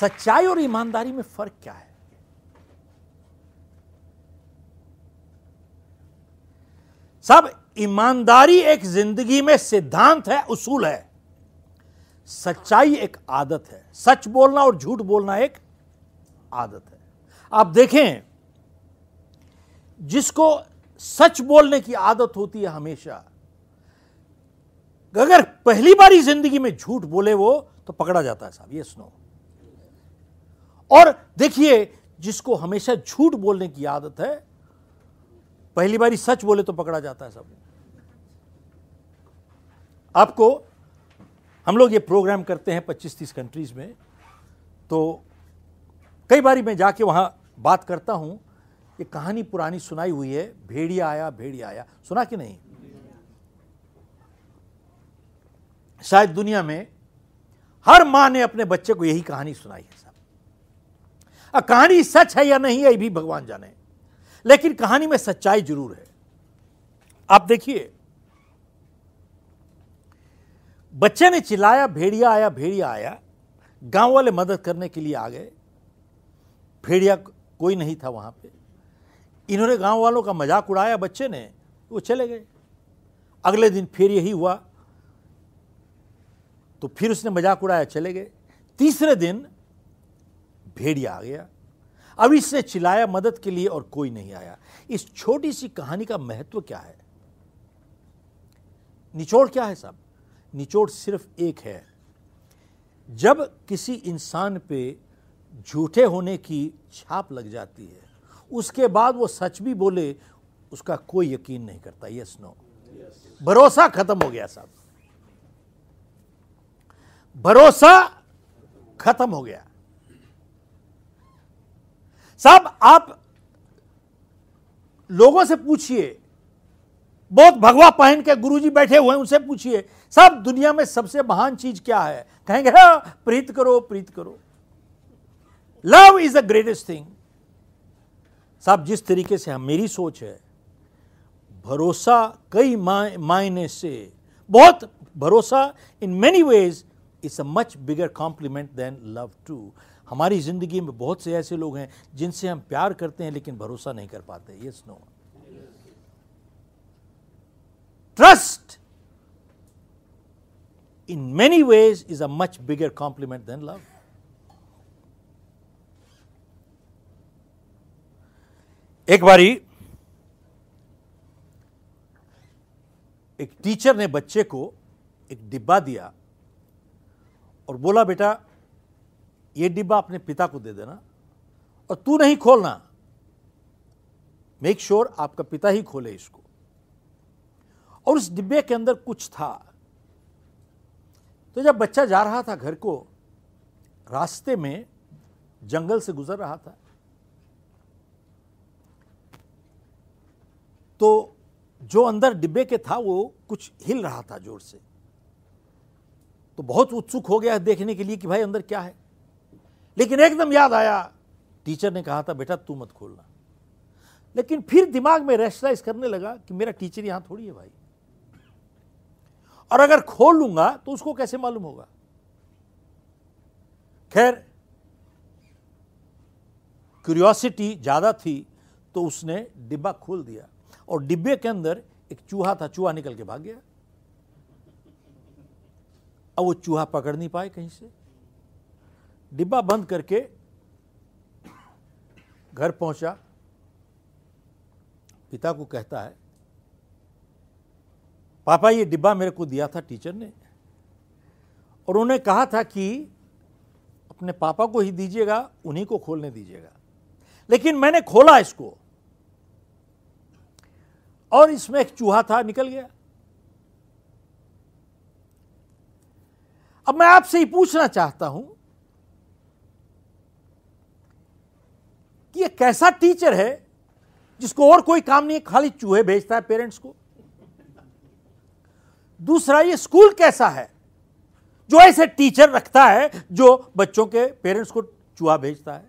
सच्चाई और ईमानदारी में फ़र्क क्या है? सब ईमानदारी एक ज़िंदगी में सिद्धांत है, उसूल है। सच्चाई एक आदत है। सच बोलना और झूठ बोलना एक आदत है। आप देखें, जिसको सच बोलने की आदत होती है हमेशा, अगर पहली बारी ज़िंदगी में झूठ बोले वो तो पकड़ा जाता है साहब, ये सुनो। और देखिए, जिसको हमेशा झूठ बोलने की आदत है, पहली बारी सच बोले तो पकड़ा जाता है सब आपको, हम लोग ये प्रोग्राम करते हैं 25-30 कंट्रीज़ में तो कई बारी मैं जाके वहाँ बात करता हूँ, ये कहानी पुरानी सुनाई हुई है, भेड़िया आया भेड़िया आया। सुना कि नहीं? शायद दुनिया में हर माँ ने अपने बच्चे को यही कहानी सुनाई है कहानी सच है या नहीं है, ये भी भगवान जाने। लेकिन कहानी में सच्चाई ज़रूर है। आप देखिए, बच्चे ने चिल्लाया, भेड़िया आया भेड़िया आया। गाँव वाले मदद करने के लिए आ गए। भेड़िया कोई नहीं था वहाँ पे। इन्होंने गाँव वालों का मज़ाक उड़ाया बच्चे ने, वो चले गए। अगले दिन फिर यही हुआ। तो फिर उसने मज़ाक उड़ाया, चले गए। तीसरे दिन भेड़िया आ गया। अब इसने चिल्लाया मदद के लिए और कोई नहीं आया। इस छोटी सी कहानी का महत्व क्या है? निचोड़ क्या है साहब निचोड़ सिर्फ़ एक है। जब किसी इंसान पे झूठे होने की छाप लग जाती है, उसके बाद वो सच भी बोले, उसका कोई यकीन नहीं करता। यस नो भरोसा खत्म हो गया साहब भरोसा खत्म हो गया। साहब आप लोगों से पूछिए। बहुत भगवा पहन के गुरुजी बैठे हुए हैं उनसे पूछिए। सब दुनिया में सबसे महान चीज़ क्या है? कहेंगे हाँ, प्रीत करो प्रीत करो। Love is the greatest thing. साहब जिस तरीके से हम मेरी सोच है भरोसा कई मायने से बहुत भरोसा in many ways is a much bigger compliment than love too. हमारी ज़िंदगी में बहुत से ऐसे लोग हैं जिनसे हम प्यार करते हैं लेकिन भरोसा नहीं कर पाते। Yes no trust in many ways is a much bigger compliment than love एक बारी एक टीचर ने बच्चे को एक डिब्बा दिया और बोला, बेटा ये डिब्बा अपने पिता को दे देना और तू नहीं खोलना। मेक श्योर sure आपका पिता ही खोले इसको। और उस डिब्बे के अंदर कुछ था। तो जब बच्चा जा रहा था घर को, रास्ते में जंगल से गुजर रहा था। तो जो अंदर डिब्बे के था, वो कुछ हिल रहा था ज़ोर से। तो बहुत उत्सुक हो गया देखने के लिए कि भाई अंदर क्या है। लेकिन एकदम याद आया, टीचर ने कहा था, बेटा, तू मत खोलना। लेकिन फिर दिमाग में रेस्टलाइज करने लगा कि मेरा टीचर यहाँ थोड़ी है भाई। और अगर खोल लूँगा तो उसको कैसे मालूम होगा? खैर क्यूरियोसिटी ज़्यादा थी तो उसने डिब्बा खोल दिया और डिब्बे के अंदर एक चूहा था, चूहा निकल के भाग गया। अब वो चूहा पकड़ नहीं पाए कहीं से। डिब्बा बंद करके घर पहुँचा। पिता को कहता है, पापा, ये डिब्बा मेरे को दिया था टीचर ने और उन्होंने कहा था कि अपने पापा को ही दीजिएगा, उन्हीं को खोलने दीजिएगा। लेकिन मैंने खोला इसको और इसमें एक चूहा था, निकल गया। अब मैं आपसे ही पूछना चाहता हूँ कि ये कैसा टीचर है जिसको और कोई काम नहीं है, खाली चूहे भेजता है पेरेंट्स को? दूसरा, ये स्कूल कैसा है जो ऐसे टीचर रखता है जो बच्चों के पेरेंट्स को चूहा भेजता है?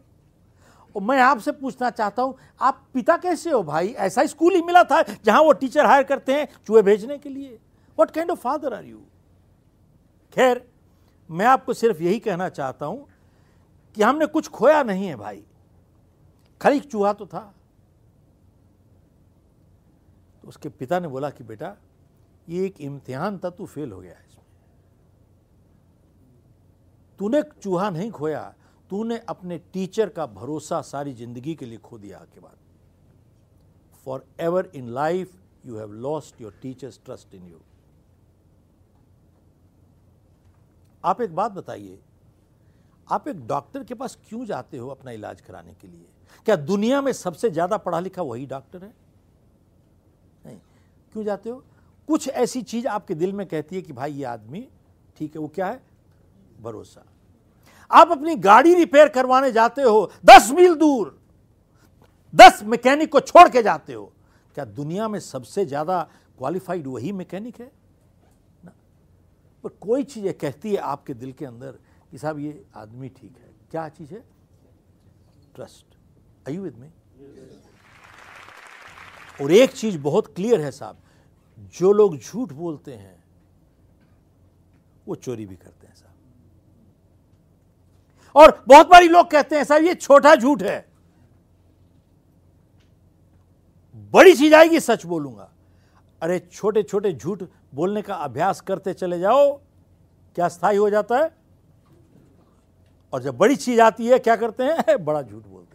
और मैं आपसे पूछना चाहता हूँ, आप पिता कैसे हो भाई? ऐसा स्कूल ही मिला था जहाँ वो टीचर हायर करते हैं चूहे भेजने के लिए। What kind of father are you खैर, मैं आपको सिर्फ़ यही कहना चाहता हूँ कि हमने कुछ खोया नहीं है भाई। खाली एक चूहा तो था। तो उसके पिता ने बोला कि बेटा, ये एक इम्तिहान था, तू फेल हो गया इसमें। तूने चूहा नहीं खोया, तूने अपने टीचर का भरोसा सारी ज़िंदगी के लिए खो दिया के बाद forever in life you have lost your teachers trust in you आप एक बात बताइए आप एक डॉक्टर के पास क्यों जाते हो अपना इलाज कराने के लिए? क्या दुनिया में सबसे ज़्यादा पढ़ा लिखा वही डॉक्टर है? नहीं। क्यों जाते हो? कुछ ऐसी चीज़ आपके दिल में कहती है कि भाई, ये आदमी ठीक है, वो क्या है? भरोसा। आप अपनी गाड़ी रिपेयर करवाने जाते हो, दस मील दूर, दस मैकेनिक को छोड़ के जाते हो। क्या दुनिया में सबसे ज़्यादा क्वालिफाइड वही मैकेनिक है? ना। पर कोई चीज़ कहती है आपके दिल के अंदर कि साहब, ये आदमी ठीक है। क्या चीज़ है? ट्रस्ट आई विद में और एक चीज़ बहुत क्लियर है साहब, जो लोग झूठ बोलते हैं, वो चोरी भी करते हैं साहब। और बहुत बारी लोग कहते हैं, साहब, ये छोटा झूठ है। बड़ी चीज़ आएगी, सच बोलूँगा। अरे छोटे छोटे झूठ बोलने का अभ्यास करते चले जाओ, क्या स्थायी हो जाता है? और जब बड़ी चीज़ आती है क्या करते हैं? बड़ा झूठ बोलते